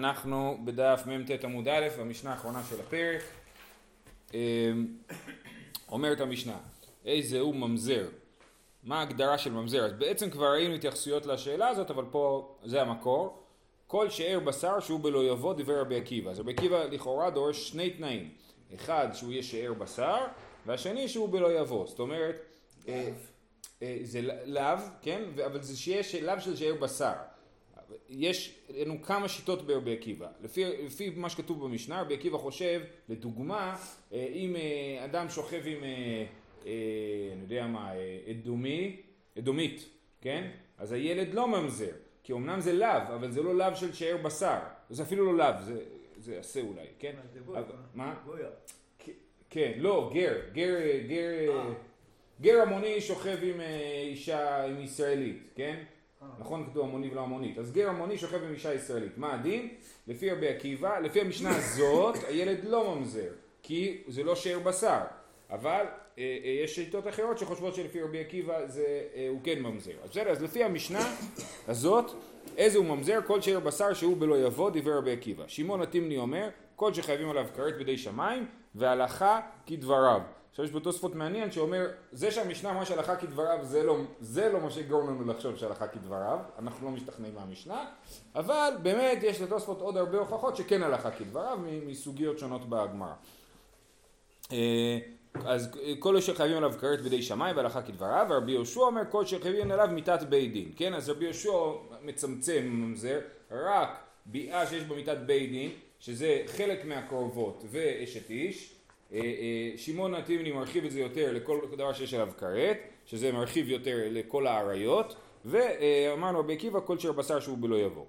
אנחנו בדף מ"ט עמוד א', במשנה האחרונה של הפרק. אמ, אומרת המשנה, איזה הוא ממזר? מה ההגדרה של ממזר? אז בעצם כבר ראינו התייחסויות לשאלה הזאת, אבל פה זה המקור. כל שאר בשר שהוא בלא יבוא דברי רבי עקיבא. אז רבי עקיבא לכאורה דורש שני תנאים. אחד, שהוא יהיה שאר בשר, והשני שהוא בלא יבוא. זאת אומרת, אה, אה, זה לאו, כן? אבל זה שיהיה לאו של שאר בשר. יש לנו כמה שיטות ברבי עקיבא. לפי, לפי מה שכתוב במשנה, רבי עקיבא חושב, לדוגמה, אה, אם אה, אדם שוכב עם, אה, אני יודע מה, אדומי, אדומית, כן? אז הילד לא ממזר, כי אמנם זה לאו, אבל זה לא לאו של שאר בשר. זה אפילו לא לאו, זה, זה עשה אולי, כן? מה? כן, לא, גר, גר, גר, גר המוני שוכב עם אישה, עם ישראלית, כן? נכון כתוב המוני ולא המונית. אז גר המוני שוכב עם אישה ישראלית. מה הדין? לפי רבי עקיבא, לפי המשנה הזאת, הילד לא ממזר, כי זה לא שאר בשר. אבל אה, אה, יש שיטות אחרות שחושבות שלפי רבי עקיבא זה, אה, הוא כן ממזר. אז בסדר, אז לפי המשנה הזאת, איזה הוא ממזר? כל שאר בשר שהוא בלא יבוא, דברי רבי עקיבא. שמעון התימני אומר, כל שחייבים עליו כרת בידי שמיים, והלכה כדבריו. עכשיו יש פה תוספות מעניין שאומר, זה שהמשנה אמרה שהלכה כדבריו זה לא, זה לא מה שיגרום לנו לחשוב שהלכה כדבריו, אנחנו לא משתכנעים מהמשנה, אבל באמת יש לתוספות עוד הרבה הוכחות שכן הלכה כדבריו מסוגיות שונות בגמרא. אה, אז כל שחייבים עליו כרת בידי שמיים והלכה כדבריו, ורבי יהושע אומר כל שחייבים עליו מיתת בית דין, כן? אז רבי יהושע מצמצם ממזר רק ביאה שיש בה מיתת בית דין, שזה חלק מהקרובות ואשת איש, שמעון התימני מרחיב את זה יותר לכל דבר שיש עליו כרת, שזה מרחיב יותר לכל האריות, ואמרנו רבי עקיבא כל שיר בשר שהוא בלא יבוא.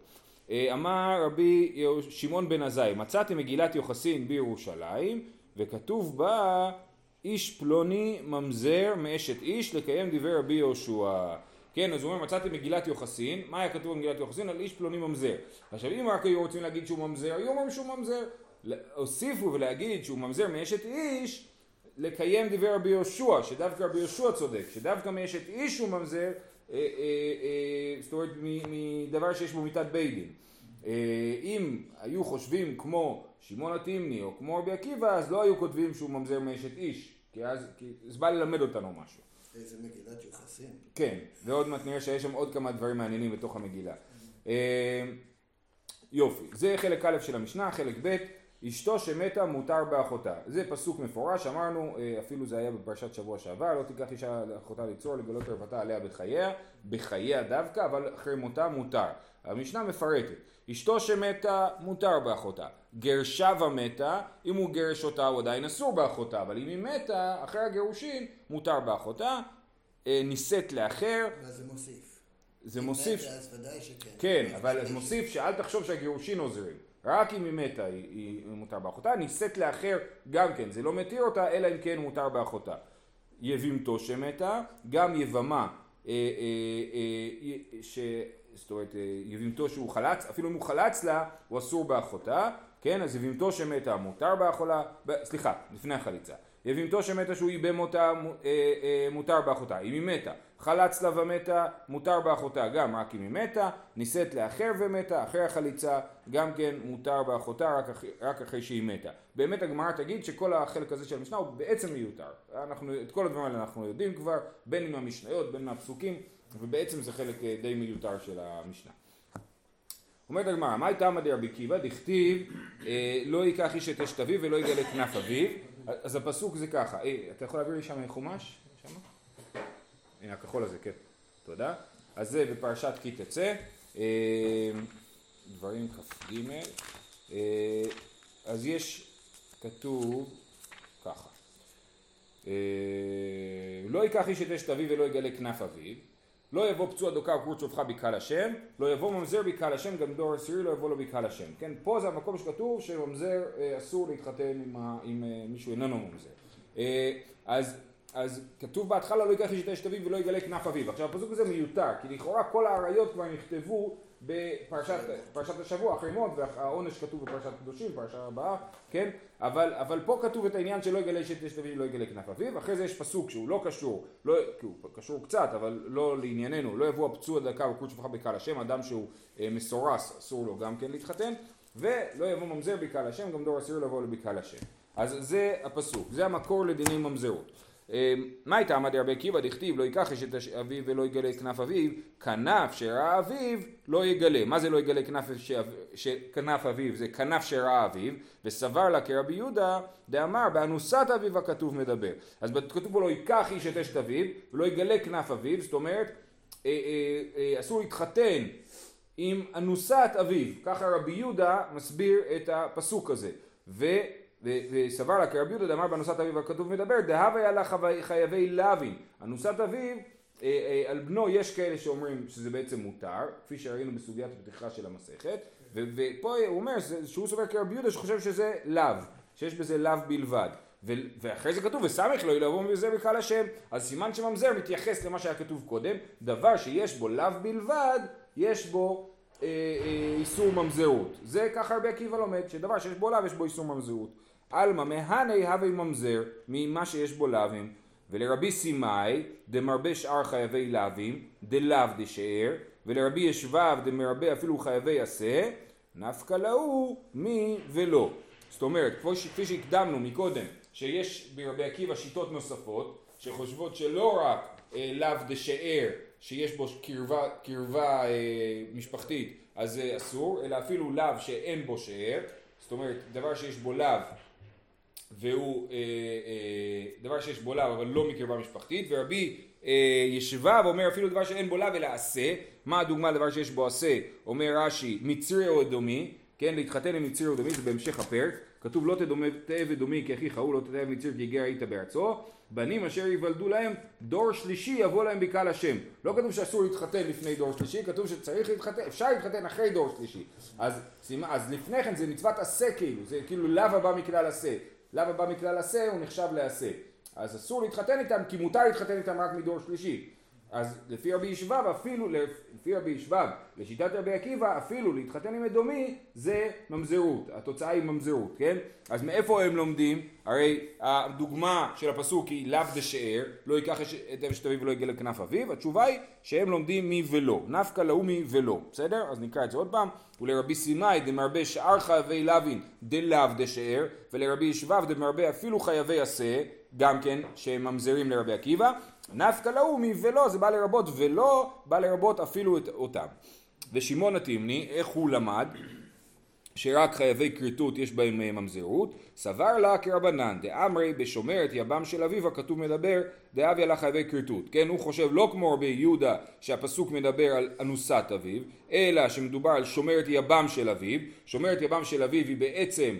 אה, אמר רבי שמעון בן עזאי, מצאתי מגילת יוחסין בירושלים, וכתוב בה איש פלוני ממזר מאשת איש לקיים דברי רבי יהושע. כן, אז הוא אומר מצאתי מגילת יוחסין, מה היה כתוב במגילת יוחסין? על איש פלוני ממזר. עכשיו אם רק היו רוצים להגיד שהוא ממזר, היו אומרים שהוא ממזר. הוסיפו ולהגיד שהוא ממזר מאשת איש, לקיים דברי רבי יהושע, שדווקא רבי יהושע צודק, שדווקא מאשת איש הוא ממזר, אה, אה, אה, זאת אומרת מדבר שיש בו מיתת בית דין. אם היו חושבים כמו שמעון התימני או כמו רבי עקיבא, אז לא היו כותבים שהוא ממזר מאשת איש, כי אז כי זה בא ללמד אותנו משהו. איזה מגילת יוחסין. כן, ועוד מעט נראה שיש שם עוד כמה דברים מעניינים בתוך המגילה. יופי, זה חלק א' של המשנה, חלק ב', אשתו שמתה מותר באחותה. זה פסוק מפורש, אמרנו, אה, אפילו זה היה בפרשת שבוע שעבר, לא תיקח אישה לאחותה ליצור לגלות ערוותה עליה בחייה, בחייה דווקא, אבל אחרי מותה מותר. המשנה מפרטת, אשתו שמתה מותר באחותה, גרשה ומתה, אם הוא גרש אותה הוא עדיין אסור באחותה, אבל אם היא מתה, אחרי הגירושין, מותר באחותה, אה, נישאת לאחר. וזה מוסיף. זה מוסיף. מתה אז ודאי שכן. כן, אבל זה מוסיף שאל תחשוב שהגירושין עוזרים. רק אם היא מתה היא, היא מותר באחותה, נישאת לאחר גם כן, זה לא מתיר אותה, אלא אם כן מותר באחותה. יבימתו שמתה, גם יבמה, אה, אה, אה, ש... זאת אומרת, אה, יבימתו שהוא חלץ, אפילו אם הוא חלץ לה, הוא אסור באחותה, כן, אז יבימתו שמתה מותר באחולה, ב... סליחה, לפני החליצה. יבימתו שמתה שהוא ייבם אותה אה, אה, מותר באחותה, אם היא מתה. חלץ לה ומתה מותר באחותה גם רק אם היא מתה, נישאת לאחר ומתה, אחרי החליצה גם כן מותר באחותה רק, אחרי, רק אחרי שהיא מתה. באמת הגמרא תגיד שכל החלק הזה של המשנה הוא בעצם מיותר. אנחנו, את כל הדברים האלה אנחנו יודעים כבר, בין עם המשניות, בין מהפסוקים, ובעצם זה חלק אה, די מיותר של המשנה. אומרת הגמרא, מה הייתה עמדי רבי עקיבא? דכתיב אה, לא ייקח איש את אשת אביו ולא יגלה כנף אביו אז הפסוק זה ככה, אה, אתה יכול להעביר לי שם חומש? הנה הכחול הזה, כן, תודה. אז זה בפרשת כי תצא, אה, דברים כ"ג, אה, אז יש, כתוב ככה, אה, לא ייקח איש את אשת אביו ולא יגלה כנף אביו, לא יבוא פצוע דוקה וקרוץ שופך בקהל השם, לא יבוא ממזר בקהל השם, גם דור עשירי לא יבוא לו בקהל השם. כן, פה זה המקום שכתוב שממזר אסור להתחתן עם, ה, עם מישהו איננו ממזר. אז אז כתוב בהתחלה לא ייקח איש את אשת אביו ולא יגלה כנף אביו. עכשיו הפסוק הזה מיותר, כי לכאורה כל האריות כבר נכתבו בפרשת השבוע, אחרי מות, והעונש כתוב בפרשת קדושים, פרשה הבאה, כן? אבל, אבל פה כתוב את העניין שלא יגלה איש את אשת אביו ולא יגלה כנף אביו, אחרי זה יש פסוק שהוא לא קשור, לא, כי הוא קשור קצת, אבל לא לענייננו, לא יבוא הפצוע דקה וקוד שפחה בקהל השם, אדם שהוא אה, מסורס, אסור לו גם כן להתחתן. ולא יבוא ממזר בקהל השם, גם דור אסיר לבוא לבקהל השם. אז זה הפסוק, זה המקור לדיני ממזרות. אה, מה הייתה עמד רבי עקיבא? דכתיב לא ייקח אשת אביו ולא יגלה את כנף אביו כנף שראה אביו לא יגלה. מה זה לא יגלה כנף, שאב, שכנף אביו? זה כנף שראה אביו וסבר לה כרבי יהודה דאמר באנוסת אביו הכתוב מדבר. אז כתוב פה לא ייקח איש את אשת אביו ולא יגלה כנף אביו. זאת אומרת אה, אה, אה, אסור להתחתן עם אנוסת אביו. ככה רבי יהודה מסביר את הפסוק הזה. ו... וסבר לה כרבי יהודה דאמר בנוסת אביו הכתוב מדבר דהווה לה חייבי לאווין אנוסת אביו אה, אה, על בנו יש כאלה שאומרים שזה בעצם מותר כפי שראינו בסוגיית הפתיחה של המסכת ופה הוא אומר שהוא סובר כרבי יהודה שחושב שזה לאו שיש בזה לאו בלבד. ואחרי זה כתוב וסמך לא ילבוא מזה בקהל השם. אז סימן שממזר מתייחס למה שהיה כתוב קודם. דבר שיש בו לאו בלבד יש בו אה, איסור ממזרות. זה ככה רבי עקיבא לומד שדבר שיש בו לאו יש בו איסור ממזרות עלמא מהני הווי ממזר ממה שיש בו לאווים ולרבי סימאי דמרבה שאר חייבי לאווים דלאו דשאר. ולרבי ישבב דמרבה אפילו חייבי עשה נפקא להו מי ולא. זאת אומרת כפי שהקדמנו מקודם שיש ברבי עקיבא שיטות נוספות שחושבות שלא רק אה, לאו דשאר שיש בו קרבה, קרבה אה, משפחתית אז זה אסור אלא אפילו לאו שאין בו שאר. זאת אומרת דבר שיש בו לאו והוא אה, אה, דבר שיש בו לאו אבל לא מקרבה משפחתית ורבי אה, ישבה ואומר אפילו דבר שאין בו לאו אלא עשה. מה הדוגמה לדבר שיש בו עשה? אומר רש"י מצרי או אדומי כן להתחתן עם מצרי או אדומי זה בהמשך הפרק. כתוב לא תאב אדומי כי אחיך הוא לא תאב מצרי כי גר היית בארצו. בנים אשר ייוולדו להם דור שלישי יבוא להם בקהל השם. לא כתוב שאסור להתחתן לפני דור שלישי כתוב שצריך להתחתן אפשר להתחתן אחרי דור שלישי. אז, אז לפני כן זה מצוות עשה כאילו זה כאילו לאו הבא מכלל עשה לאו הבא מכלל עשה הוא נחשב לעשה. אז אסור להתחתן איתם כי מותר להתחתן איתם רק מדור שלישי. אז לפי רבי ישבב אפילו, לפי רבי ישבב, לשיטת רבי עקיבא אפילו להתחתן עם אדומי זה ממזרות, התוצאה היא ממזרות, כן? אז מאיפה הם לומדים? הרי הדוגמה של הפסוק היא לאו דשאר, לא ייקח את אבשת אביו ולא יגלה כנף אביו, התשובה היא שהם לומדים מי ולא, נפקא להו מי ולא, בסדר? אז נקרא את זה עוד פעם, ולרבי סימאי דמרבה שאר חייבי לאווין דלאו דשאר, ולרבי ישבב דמרבה אפילו חייבי עשה, גם כן שהם ממזרים לרבי עקיבא, נפקא להו מוולא זה בא לרבות ולא בא לרבות אפילו את אותם. ושמעון התימני איך הוא למד שרק חייבי כריתות יש בהם אה, ממזרות, סבר לה כרבנן, דאמרי בשומרת יבם של אביו הכתוב מדבר, דאביה לה חייבי כריתות. כן, הוא חושב לא כמו רבי יהודה שהפסוק מדבר על אנוסת אביו, אלא שמדובר על שומרת יבם של אביו, שומרת יבם של אביו היא בעצם,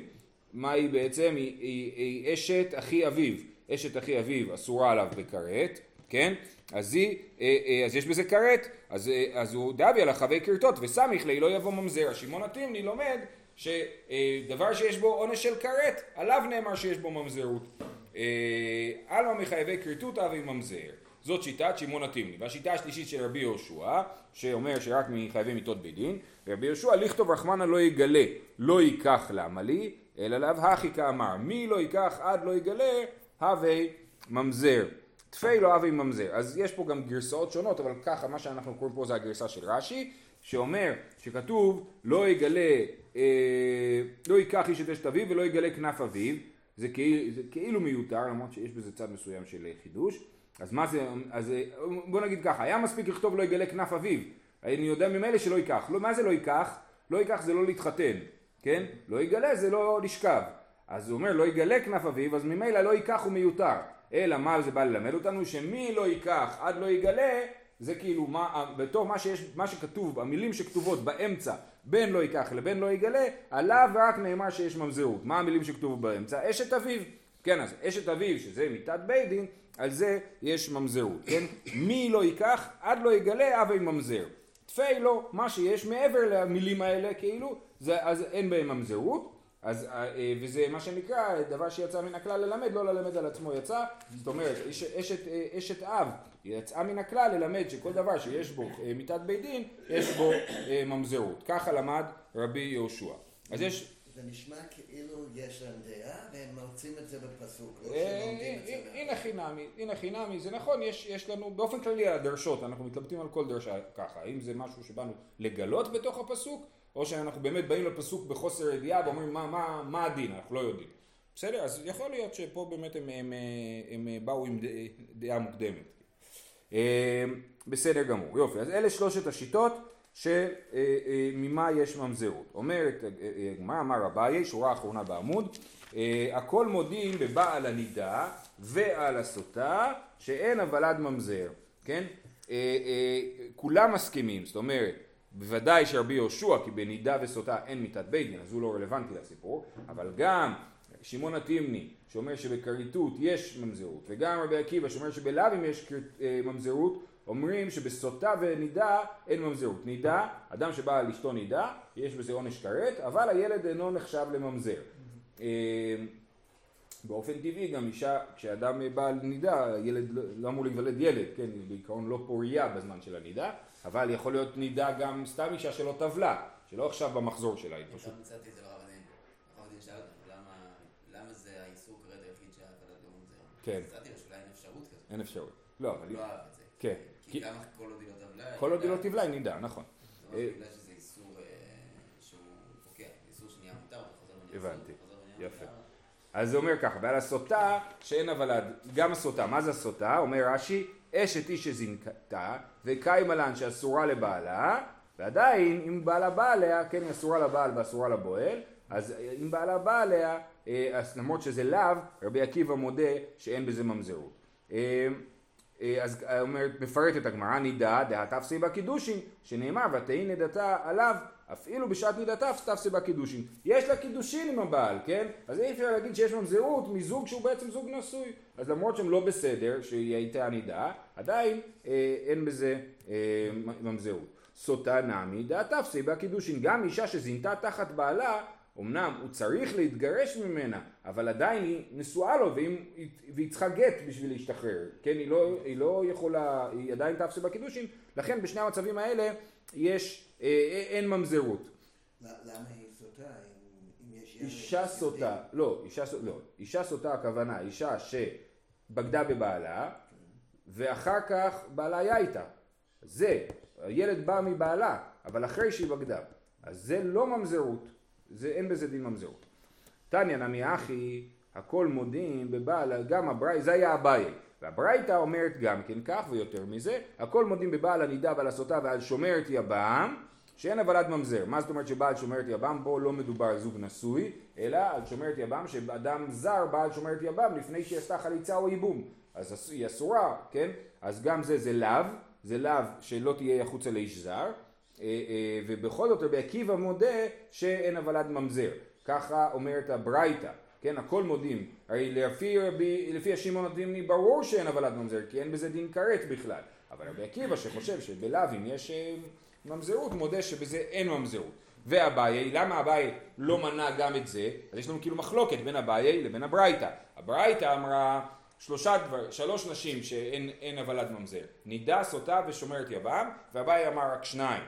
מה היא בעצם? היא, היא, היא אשת אחי אביו, אשת אחי אביו אסורה עליו בכרת, כן? אז, היא, אה, אה, אז יש בזה כרת, אז, אה, אז הוא דאבי על החווי כרתות וסמיך לי לא יבוא ממזר. שמעון התימני לומד שדבר שיש בו עונש של כרת, עליו נאמר שיש בו ממזרות. עלמא מחייבי כרתות אבי ממזר. זאת שיטת שמעון התימני. והשיטה השלישית של רבי יהושע, שאומר שרק מחייבי מיתות בית דין, רבי יהושע לכתוב רחמנא לא יגלה, לא ייקח למה לי, אלא לאו הכי כאמר, מי לא ייקח עד לא יגלה, הווי ממזר. תפי לא אבי ממזר. אז יש פה גם גרסאות שונות, אבל ככה, מה שאנחנו קוראים פה זה הגרסה של רש"י, שאומר שכתוב לא יגלה, אה, לא ייקח איש את אשת אביו ולא יגלה כנף אביו, זה, כאילו, זה כאילו מיותר, למרות שיש בזה צד מסוים של חידוש. אז מה זה, אז בוא נגיד ככה, היה מספיק לכתוב לא יגלה כנף אביו, אני יודע ממילא שלא ייקח. לא, מה זה לא ייקח? לא ייקח זה לא להתחתן, כן? לא יגלה זה לא לשכב. אז הוא אומר לא יגלה כנף אביו, אז ממילא לא ייקח הוא מיותר. אלא מה זה בא ללמד אותנו? שמי לא ייקח עד לא יגלה, זה כאילו מה, בתור מה שיש, מה שכתוב, המילים שכתובות באמצע בין לא ייקח לבין לא יגלה, עליו רק נאמר שיש ממזרות. מה המילים שכתובות באמצע? אשת אביו. כן, אז אשת אביו, שזה מיתת בית דין, על זה יש ממזרות, כן? מי לא ייקח עד לא יגלה אבי ממזר. תפי לא, מה שיש מעבר למילים האלה כאילו, זה, אז אין בהם ממזרות. אז, אה, אה, וזה מה שנקרא דבר שיצא מן הכלל ללמד, לא ללמד על עצמו יצא, זאת אומרת אשת, אה, אשת אב יצאה מן הכלל ללמד שכל דבר שיש בו מיתת בית דין, יש בו ממזרות. ככה למד רבי יהושע. אז יש... זה נשמע כאילו יש להם דעה והם מרצים את זה בפסוק, לא שלומדים את זה. הנה חינמי, הנה חינמי, זה נכון, יש, יש לנו, באופן כללי הדרשות, אנחנו מתלבטים על כל דרשה ככה, האם זה משהו שבאנו לגלות בתוך הפסוק, או שאנחנו באמת באים לפסוק בחוסר ידיעה ואומרים מה, מה, מה הדין, אנחנו לא יודעים. בסדר? אז יכול להיות שפה באמת הם, הם, הם, הם באו עם דעה מוקדמת. אה, בסדר גמור, יופי. אז אלה שלושת השיטות שממה יש ממזרות. אומרת הגמרא, אמר אביי, שורה אחרונה בעמוד, הכל מודים בבעל הנידה ועל הסוטה שאין הוולד ממזר, כן? כולם מסכימים, זאת אומרת בוודאי שרבי יהושע כי בנידה וסוטה אין מיתת בית דין אז הוא לא רלוונטי לסיפור אבל גם שמעון התימני שאומר שבכריתות יש ממזרות וגם רבי עקיבא שאומר שבלאווים יש ממזרות אומרים שבסוטה ונידה אין ממזרות. נידה, אדם שבא על אשתו נידה יש בזה עונש כרת אבל הילד אינו נחשב לממזר באופן טבעי גם אישה, כשאדם בא על נידה, ילד לא אמור להיוולד ילד, כן, בעיקרון לא פוריה בזמן של הנידה, אבל יכול להיות נידה גם סתם אישה שלא טבלה, שלא עכשיו במחזור שלה, היא פשוט... לא? כן. אין אפשרות כזאת. אין אפשרות. לא, אבל... לא אהב את זה. כן. כי גם כל עוד היא לא טבלה... כל עוד היא לא טבלה היא נידה, נכון. בגלל שזה איסור אה, שהוא פוקע, איסור שנהיה מותר, וחוזר ונהיה הבנתי. וחוזר ונהיה יפה. אז זה אומר ככה, ועל הסוטה שאין הוולד, גם הסוטה, מה זה הסוטה? אומר רש"י, אשת איש שזינקתה, וקיימה לן שאסורה לבעלה, ועדיין אם בעלה בא עליה, כן היא אסורה לבעל ואסורה לבועל, אז אם בעלה בא עליה, אה, אז למרות שזה לאו, רבי עקיבא מודה שאין בזה ממזרות. אה, אה, אז אומרת, מפרטת הגמרא, נידה דעת תפסי בקידושין, שנאמר ותהי נדתה עליו, אפילו בשעת נידתה תפסי בקידושין. יש לה קידושין עם הבעל, כן? אז אי אפשר להגיד שיש ממזרות מזוג שהוא בעצם זוג נשוי. אז למרות שהם לא בסדר, שהיא הייתה נידה, עדיין אה, אין בזה אה, ממזרות. סוטה נמי דעת תפסי בקידושין. גם אישה שזינתה תחת בעלה, אמנם הוא צריך להתגרש ממנה, אבל עדיין היא נשואה לו ואם, והיא צריכה גט בשביל להשתחרר, כן? היא לא, היא לא יכולה, היא עדיין תפסה בקידושין, לכן בשני המצבים האלה יש, אה, אין ממזרות. למה היא סוטה? אישה סוטה, לא, אישה, לא, אישה סוטה הכוונה, אישה שבגדה בבעלה ואחר כך בעלה היה איתה. זה, הילד בא מבעלה, אבל אחרי שהיא בגדה. אז זה לא ממזרות, זה, אין בזה דין ממזרות. תניא נמי אחי, הכל מודים בבעל, גם הברייתא, זה היה אביי. והברייתא אומרת גם כן כך ויותר מזה, הכל מודים בבעל הנידה ועל הסוטה ועל שומרת יבם, שאין הוולד ממזר. מה זאת אומרת שבעל שומרת יבם, פה לא מדובר על זוג נשוי, אלא על שומרת יבם שאדם זר בא על שומרת יבם לפני שהיא עשתה חליצה או ייבום. אז היא אסורה, כן? אז גם זה זה לאו, זה לאו שלא תהיה החוצה לאיש זר. אה, אה, ובכל זאת רבי עקיבא מודה שאין הוולד ממזר. ככה אומרת הברייתא, כן, הכל מודים. הרי לפי רבי, לפי השמעון התימני ברור שאין הוולד ממזר, כי אין בזה דין כרת בכלל. אבל רבי עקיבא שחושב שבלאווים יש אה, ממזרות, מודה שבזה אין ממזרות. ואביי, למה אביי לא מנע גם את זה? אז יש לנו כאילו מחלוקת בין אביי לבין הברייתא. הברייתא אמרה שלושה דבר, שלוש נשים שאין אין הוולד ממזר. נידה, סוטה ושומרת יבם, ואביי אמר רק שניים.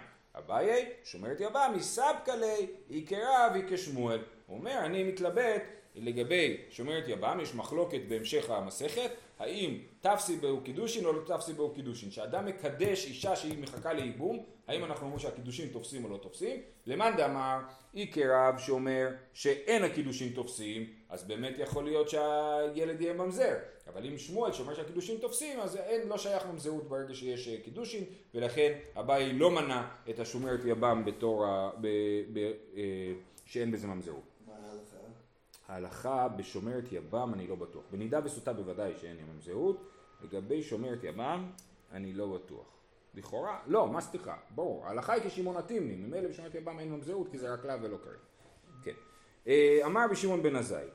אביי, שומרת יבם, מספקא ליה, אי כרב אי כשמואל. הוא אומר, אני מתלבט לגבי שומרת יבם, יש מחלוקת בהמשך המסכת, האם תפסי בהו קידושין או לא תפסי בהו קידושין. שאדם מקדש אישה שהיא מחכה לייבום, האם אנחנו אומרים שהקידושין תופסים או לא תופסים? למאן דאמר, אי כרב שאומר שאין הקידושין תופסים, אז באמת יכול להיות שהילד יהיה ממזר. אבל אם שמואל שאומר שהקידושין תופסים, אז אין, לא שייך ממזרות ברגע שיש אה, קידושין, ולכן אביי לא מנע את השומרת יבם בתור, ה, ב, ב, אה, שאין בזה ממזרות. מה ההלכה? ההלכה בשומרת יבם אני לא בטוח. בנידה וסוטה בוודאי שאין ממזרות, לגבי שומרת יבם אני לא בטוח. לכאורה, לא, מה סליחה, ברור, ההלכה היא כשמעון התימני, ממילא בשומרת יבם אין ממזרות כי זה רק לאו ולא כרת. כן. אה, אמר בשמעון בן עזאי,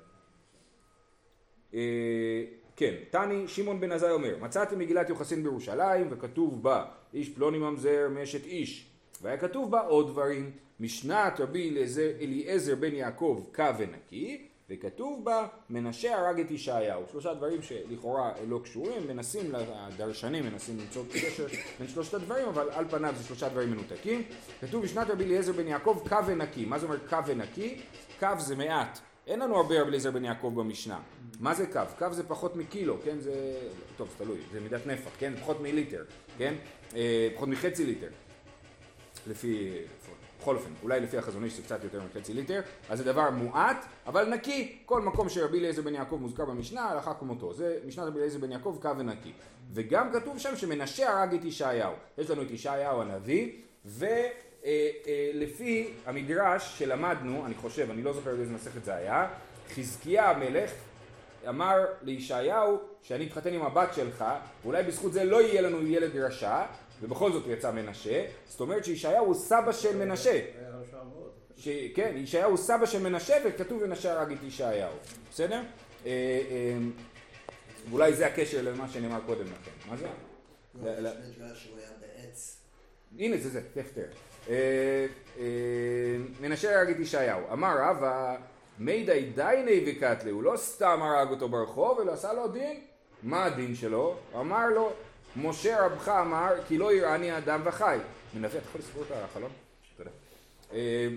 אה, כן, תני שמעון בן עזאי אומר, מצאתי מגילת יוחסין בירושלים וכתוב בה איש פלוני ממזר מאשת איש והיה כתוב בה עוד דברים משנת רבי אליעזר בן יעקב קו ונקי וכתוב בה מנשה הרג את ישעיהו שלושה דברים שלכאורה לא קשורים מנסים, הדרשנים מנסים למצוא קשר בין שלושת הדברים אבל על פניו זה שלושה דברים מנותקים כתוב בשנת רבי אליעזר בן יעקב קו ונקי מה זה אומר קו ונקי? קו זה מעט אין לנו הרבה רבי אליעזר בן יעקב במשנה. מה זה קו? קו זה פחות מקילו, כן? זה... טוב, זה תלוי, זה מידת נפח, כן? פחות מליטר, כן? אה, פחות מחצי ליטר. לפי... בכל אופן, אולי לפי החזון איש זה קצת יותר מחצי ליטר, אז זה דבר מועט, אבל נקי, כל מקום שרבי אליעזר בן יעקב מוזכר במשנה, הלכה כמותו, זה משנת רבי אליעזר בן יעקב קו ונקי. וגם כתוב שם שמנשה הרג את ישעיהו, יש לנו את ישעיהו הנביא, ולפי המדרש שלמדנו, אני חושב, אני לא זוכר באיזה מסכת זה היה, חזקיה המלך אמר לישעיהו שאני אתחתן עם הבת שלך, אולי בזכות זה לא יהיה לנו ילד רשע, ובכל זאת יצא מנשה, זאת אומרת שישעיהו הוא סבא של מנשה. היה רשע מאוד. ש... כן, ישעיהו הוא סבא של מנשה וכתוב מנשה הרג את ישעיהו, בסדר? אה, אה, ואולי זה הקשר למה שנאמר קודם לכן, מה זה? לא. הנה זה זה, תכף תראה. אה, אה, מנשה הרג את ישעיהו, אמר רבא מידי דייני וקטלי, הוא לא סתם הרג אותו ברחוב, אלא עשה לו דין. מה הדין שלו? אמר לו, משה רבך אמר כי לא יראני אדם וחי. מנבא, אתה יכול לספור את החלום? תודה. אה,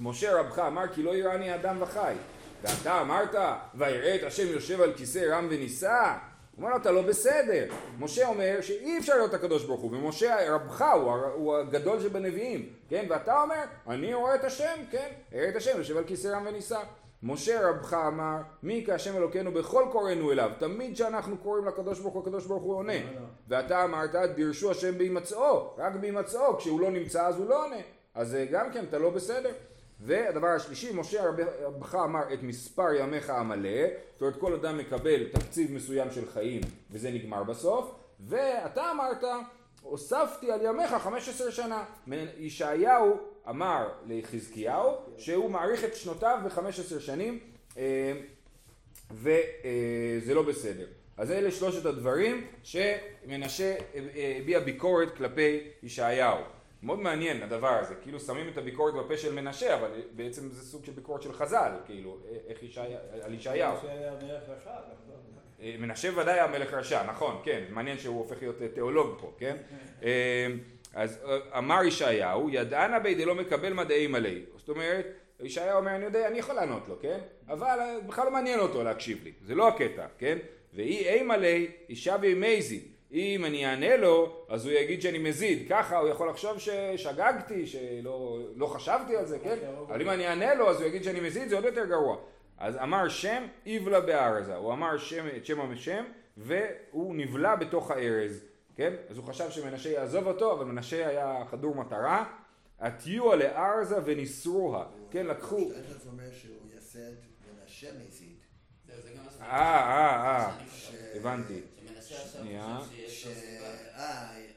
משה רבך אמר כי לא יראני אדם וחי. ואתה אמרת ויראה את השם יושב על כיסא רם ונישא? הוא אומר לו אתה לא בסדר. משה אומר שאי אפשר להיות הקדוש ברוך הוא ומשה רבך הוא הגדול שבנביאים כן ואתה אומר אני רואה את השם כן אראה את השם יושב על כיסא רם ונישא. משה רבך אמר מי כהשם אלוקינו בכל קוראנו אליו. תמיד כשאנחנו קוראים לקדוש ברוך הוא הקדוש ברוך הוא עונה. ואתה אמרת דירשו השם בהימצאו רק בהימצאו כשהוא לא נמצא אז הוא לא עונה. אז אה, גם כן אתה לא בסדר. והדבר השלישי, משה רבך אמר את מספר ימיך המלא, זאת אומרת כל אדם מקבל תקציב מסוים של חיים וזה נגמר בסוף, ואתה אמרת הוספתי על ימיך 15 שנה. ישעיהו אמר לחזקיהו שהוא מעריך את שנותיו ב-15 שנים אה, וזה לא בסדר. אז אלה שלושת הדברים שמנשה אה, אה, הביע ביקורת כלפי ישעיהו. מאוד מעניין הדבר הזה, כאילו שמים את הביקורת בפה של מנשה, אבל בעצם זה סוג של ביקורת של חז"ל, כאילו, איך ישעיה, על ישעיהו. אה, מנשה ודאי היה מלך רשע, נכון, כן, מעניין שהוא הופך להיות אה, תיאולוג פה, כן? אז אה, אמר ישעיהו, ידענה בי דלא מקבל מדעי מלא. זאת אומרת, ישעיהו אומר, אני יודע, אני יכול לענות לו, כן? אבל אה, בכלל לא מעניין אותו להקשיב לי, זה לא הקטע, כן? ואי אימה לי, אישה מזיד. אם אני אענה לו, אז הוא יגיד שאני מזיד. ככה הוא יכול לחשוב ששגגתי, שלא לא חשבתי על זה, כן? אבל אם אני אענה לו, אז הוא יגיד שאני מזיד, זה עוד יותר גרוע. אז אמר שם איבלה בארזה, הוא אמר שם, את שם המשם והוא נבלע בתוך הארז, כן? אז הוא חשב שמנשה יעזוב אותו, אבל מנשה היה חדור מטרה. עטיוה לארזה וניסרוה, כן לקחו. אה אה אה, הבנתי. שנייה.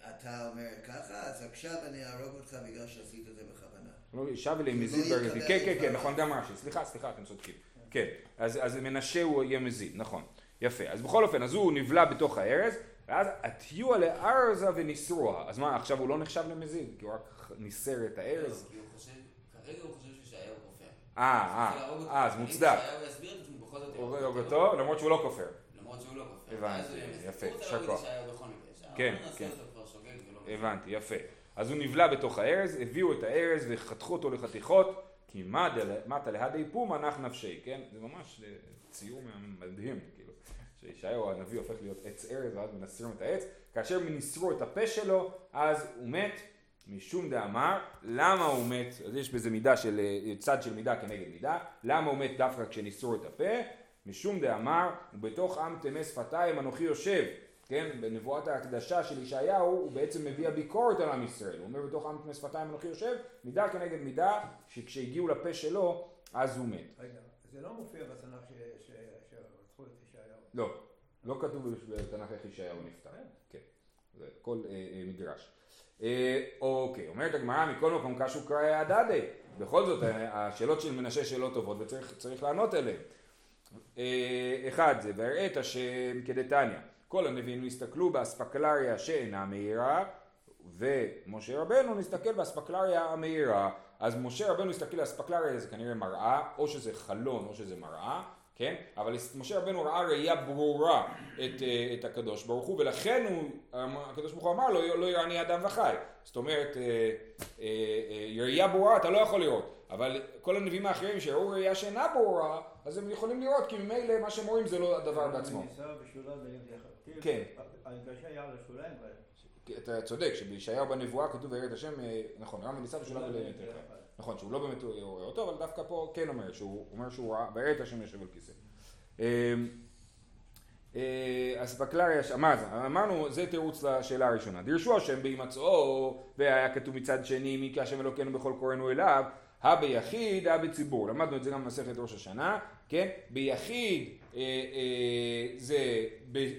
אתה אומר ככה, אז עכשיו אני אהרוג אותך בגלל שעשית את זה בכוונה. לא, שב אליהם לא מזיד ברגע, כן כן כן דבר. נכון גם רש"י, סליחה סליחה אתם צודקים, כן, אז אז מנשה הוא יהיה מזיד, נכון, יפה, אז בכל אופן, אז הוא נבלע בתוך הארז, ואז עטיוה לארזה וניסרוה, אז מה עכשיו הוא לא נחשב למזיד, כי הוא רק ניסר את הארז, לא, כי הוא חושב, כרגע הוא חושב שישעיהו כופר. אה אה. אה אז אם מוצדק, ישעיהו יסביר את עצמו בכל זאת. הורג אותו. למרות שהוא לא כופר, למרות שהוא לא כופר. הבנתי. יפה, יישר כוח. כן, כן. הבנתי, יפה, אז הוא נבלע בתוך הארז, הביאו את הארז וחתכו אותו לחתיכות, כי מטה להדי פום הנח נפשי, כן? זה ממש אה, ציור מדהים, כאילו, שישעיהו הנביא הופך להיות עץ ארז ואז מנסרים את העץ, כאשר ניסרו את הפה שלו, אז הוא מת, משום דאמר, למה הוא מת, אז יש בזה מידה של, אה, צד של מידה כנגד מידה, למה הוא מת דווקא כשניסרו את הפה, משום דאמר, ובתוך עם תמי שפתיים אנוכי יושב, כן, בנבואת ההקדשה של ישעיהו הוא בעצם מביע ביקורת על עם ישראל, הוא אומר בתוך עם תמי שפתיים אנוכי יושב, מידה כנגד מידה, שכשהגיעו לפה שלו, אז הוא מת. רגע, זה לא מופיע בתנ"ך ש- ש- שרצחו את ישעיהו. לא, לא כתוב בתנ"ך איך ישעיהו נפטר, כן, זה כל אה, אה, מדרש. אה, אוקיי, אומרת הגמרא מכל מקום קשו קראי הדדי, בכל זאת השאלות של מנשה שאלות טובות וצריך צריך לענות עליהן. אחד זה, והראית השם כדתניא, כל הנביאים הסתכלו באספקלריה שאינה מהירה, ומשה רבנו נסתכל באספקלריה המהירה. אז משה רבנו הסתכל באספקלריה זה כנראה מראה, או שזה חלון או שזה מראה, כן? אבל משה רבנו ראה ראייה ברורה את, אה, את הקדוש ברוך הוא, ולכן הוא, הקדוש ברוך הוא אמר לו, לא יראני אדם וחי. זאת אומרת, אה, אה, ראייה ברורה אתה לא יכול לראות, אבל כל הנביאים האחרים שראו ראייה שאינה ברורה, אז הם יכולים לראות, כי ממילא מה שהם רואים זה לא הדבר בעצמו. כן. אתה צודק, שבישעיהו בנבואה כתוב וירא את השם, נכון, רם וניסה ושולם ולאמת נכון, שהוא לא באמת רואה אותו, אבל דווקא פה כן אומר, שהוא אומר שהוא ראה, וירא את השם יושב על כיסא. אה, אה, אספקלריה, מה זה? אמרנו, זה תירוץ לשאלה הראשונה. דירשו השם בהימצאו, והיה כתוב מצד שני, מי כי השם אלוקינו בכל קוראנו אליו, הא ביחיד, הא בציבור. למדנו את זה גם במסכת ראש השנה, כן? ביחיד אה, אה, זה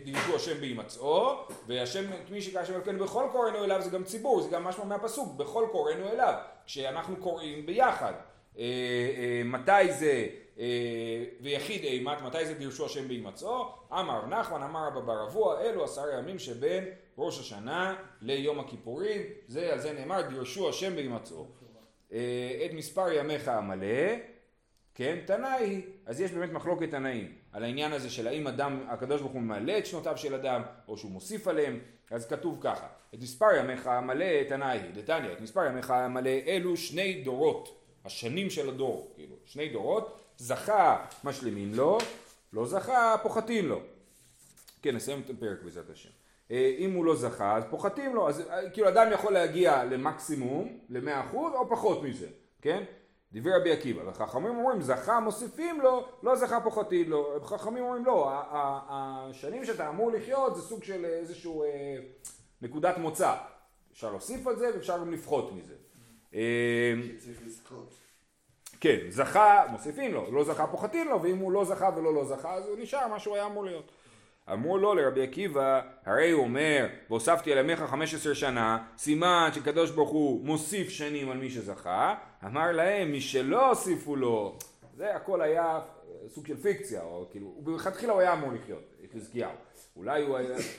דירשו השם בהימצאו, והשם, מי השם אלוקינו בכל קוראנו אליו זה גם ציבור, זה גם משמע מהפסוק, בכל קוראנו אליו, כשאנחנו קוראים ביחד. אה, אה, מתי זה אה, ויחיד אימת, מתי זה דירשו השם בהימצאו? אמר נחמן, אמר רבא בר אבוה, אלו עשר ימים שבין ראש השנה ליום הכיפורים, זה על זה נאמר דירשו השם בהימצאו. אה, את מספר ימיך המלא, כן, תנאי, אז יש באמת מחלוקת תנאים על העניין הזה של האם אדם, הקדוש ברוך הוא ממלא את שנותיו של אדם, או שהוא מוסיף עליהם, אז כתוב ככה, את מספר ימיך המלא תנאי, דתניא, את מספר ימיך המלא אלו שני דורות, השנים של הדור, כאילו, שני דורות, זכה משלימים לו, לא זכה פוחתים לו. כן, נסיים את הפרק בעזרת השם. אה, אם הוא לא זכה אז פוחתים לו, אז אה, כאילו אדם יכול להגיע למקסימום, למאה אחוז או פחות מזה, כן? דיבר רבי עקיבא, וחכמים אומרים זכה מוסיפים לו, לא זכה פוחתים לו, חכמים אומרים לא, השנים שאתה אמור לחיות זה סוג של איזשהו אה, נקודת מוצא, אפשר להוסיף על זה ואפשר גם לפחות מזה. שצריך לזכות. כן, זכה, מוסיפים לו, לא זכה פוחתים לו, ואם הוא לא זכה ולא לא זכה, אז הוא נשאר מה שהוא היה אמור להיות. אמרו לו לרבי עקיבא, הרי הוא אומר, והוספתי על ימיך חמש עשר שנה, סימן שקדוש ברוך הוא מוסיף שנים על מי שזכה, אמר להם, מי שלא הוסיפו לו, זה הכל היה סוג של פיקציה, או כאילו, מלכתחילה הוא היה אמור לחיות, חזקיהו. אולי, הוא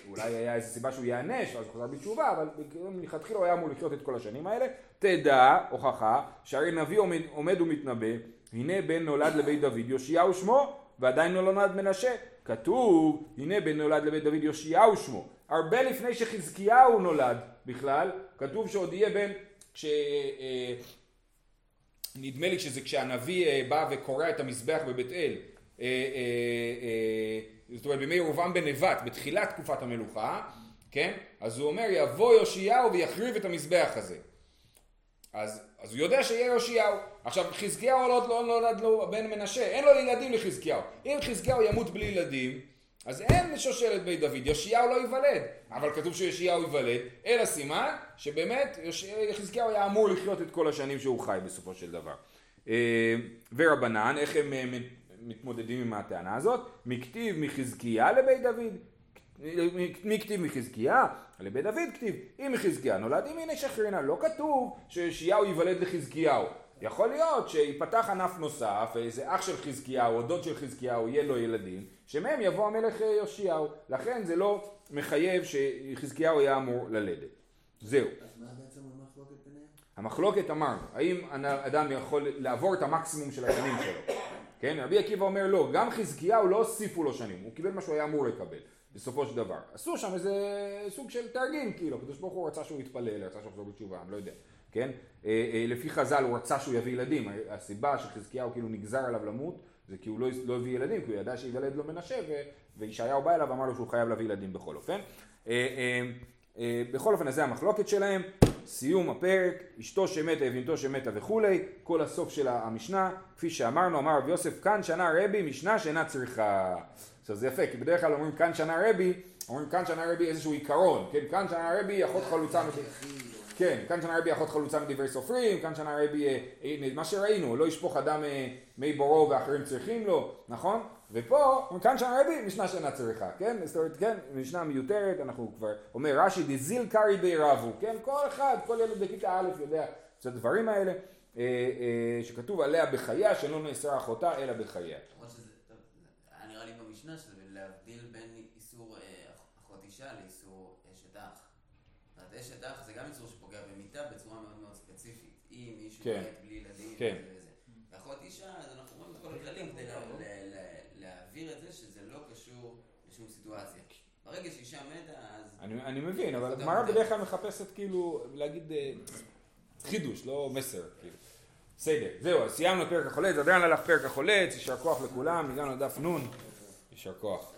אולי היה איזו סיבה שהוא ייענש, ואז הוא חזר בתשובה, אבל מלכתחילה הוא היה אמור לחיות את כל השנים האלה. תדע, הוכחה, שהרי נביא עומד, עומד ומתנבא, הנה בן נולד לבית דוד יאשיהו שמו, ועדיין לא נולד מנשה. כתוב, הנה בן נולד לבית דוד יאשיהו שמו. הרבה לפני שחזקיהו נולד בכלל, כתוב שעוד יהיה בן, כש... אה, נדמה לי שזה כשהנביא אה, בא וקורע את המזבח בבית אל. אה, זאת אומרת בימי ירובעם בן נבט, בתחילת תקופת המלוכה, כן? אז הוא אומר יבוא יאשיהו ויחריב את המזבח הזה. אז, אז הוא יודע שיהיה יאשיהו. עכשיו חזקיהו לא, לא נולד לו בן מנשה, אין לו ילדים לחזקיהו. אם חזקיהו ימות בלי ילדים, אז אין שושלת בית דוד, יאשיהו לא ייוולד. אבל כתוב שיאשיהו ייוולד, אלא סימן שבאמת חזקיהו היה אמור לחיות את כל השנים שהוא חי בסופו של דבר. אה, ורבנן, איך הם אה, מתמודדים עם הטענה הזאת? מכתיב מחזקיה לבית דוד, מי כתיב מחזקיה? לבית דוד כתיב, אם מחזקיה נולד אם הנה שחרינה, לא כתוב שיאשיהו ייוולד לחזקיהו. יכול להיות שיפתח ענף נוסף, איזה אח של חזקיהו או דוד של חזקיהו יהיה לו ילדים, שמהם יבוא המלך יאשיהו. לכן זה לא מחייב שחזקיהו יהיה אמור ללדת. זהו. אז מה בעצם המחלוקת ביניהם? המחלוקת אמרנו, האם אדם יכול לעבור את המקסימום של השנים שלו? כן, רבי עקיבא אומר לא, גם חזקיהו לא הוסיפו לו שנים, הוא קיבל מה שהוא היה אמור לקבל. בסופו של דבר. עשו שם איזה סוג של תרגיל, כאילו, הקדוש ברוך הוא רצה שהוא יתפלל, רצה שהוא יחזור בתשובה, אני לא יודע, כן? אה, אה, לפי חז"ל הוא רצה שהוא יביא ילדים, הסיבה שחזקיהו כאילו נגזר עליו למות, זה כי הוא לא, לא הביא ילדים, כי הוא ידע שיוולד לו מנשה, וישעיהו בא אליו ואמר לו שהוא חייב להביא ילדים בכל אופן. אה, בכל אופן, אז זה המחלוקת שלהם, סיום הפרק, אשתו שמתה, אבנתו שמתה וכולי, כל הסוף של המשנה, כפי שאמרנו, אמר רב יוסף, כאן שנה רבי, משנה שאינה צריכה. עכשיו זה יפה, כי בדרך כלל אומרים כאן שנה רבי, אומרים כאן שנה רבי איזשהו עיקרון, כן, כאן שנה רבי אחות חלוצה, כן, כאן שנה רבי אחות חלוצה מדברי סופרים, כאן שנה רבי, אה, אה, מה שראינו, לא ישפוך אדם אה, מי בורו ואחרים צריכים לו, נכון? ופה, כאן שנה רבי, משנה שאינה צריכה, כן? זאת אומרת, כן, משנה מיותרת, אנחנו כבר, אומר רש"י, דזיל קרי בי רבו, כן? כל אחד, כל ילד בכיתה א' יודע את הדברים האלה, שכתוב עליה בחייה, שלא נאסרה אחותה אלא בחייה. במשנה שזה להבדיל בין איסור אחות אישה לאיסור אשת אח. אשת אח זה גם איסור שפוגע במיטה בצורה מאוד מאוד ספציפית. אם מישהו כן. בלי ילדים כן. וזה. ואחות אישה, אז אנחנו רואים את כל הכללים כדי להעביר את זה שזה לא קשור לשום סיטואציה. ברגע שאישה מתה, אז... אני, מבין, אבל הגמרא בדרך כלל מחפשת כאילו להגיד אה, חידוש, לא מסר, כאילו. בסדר, זהו, אז סיימנו פרק החולץ, עדיין הלך פרק החולץ, יישר כוח לכולם, הגענו לדף נ'. יישר כוח.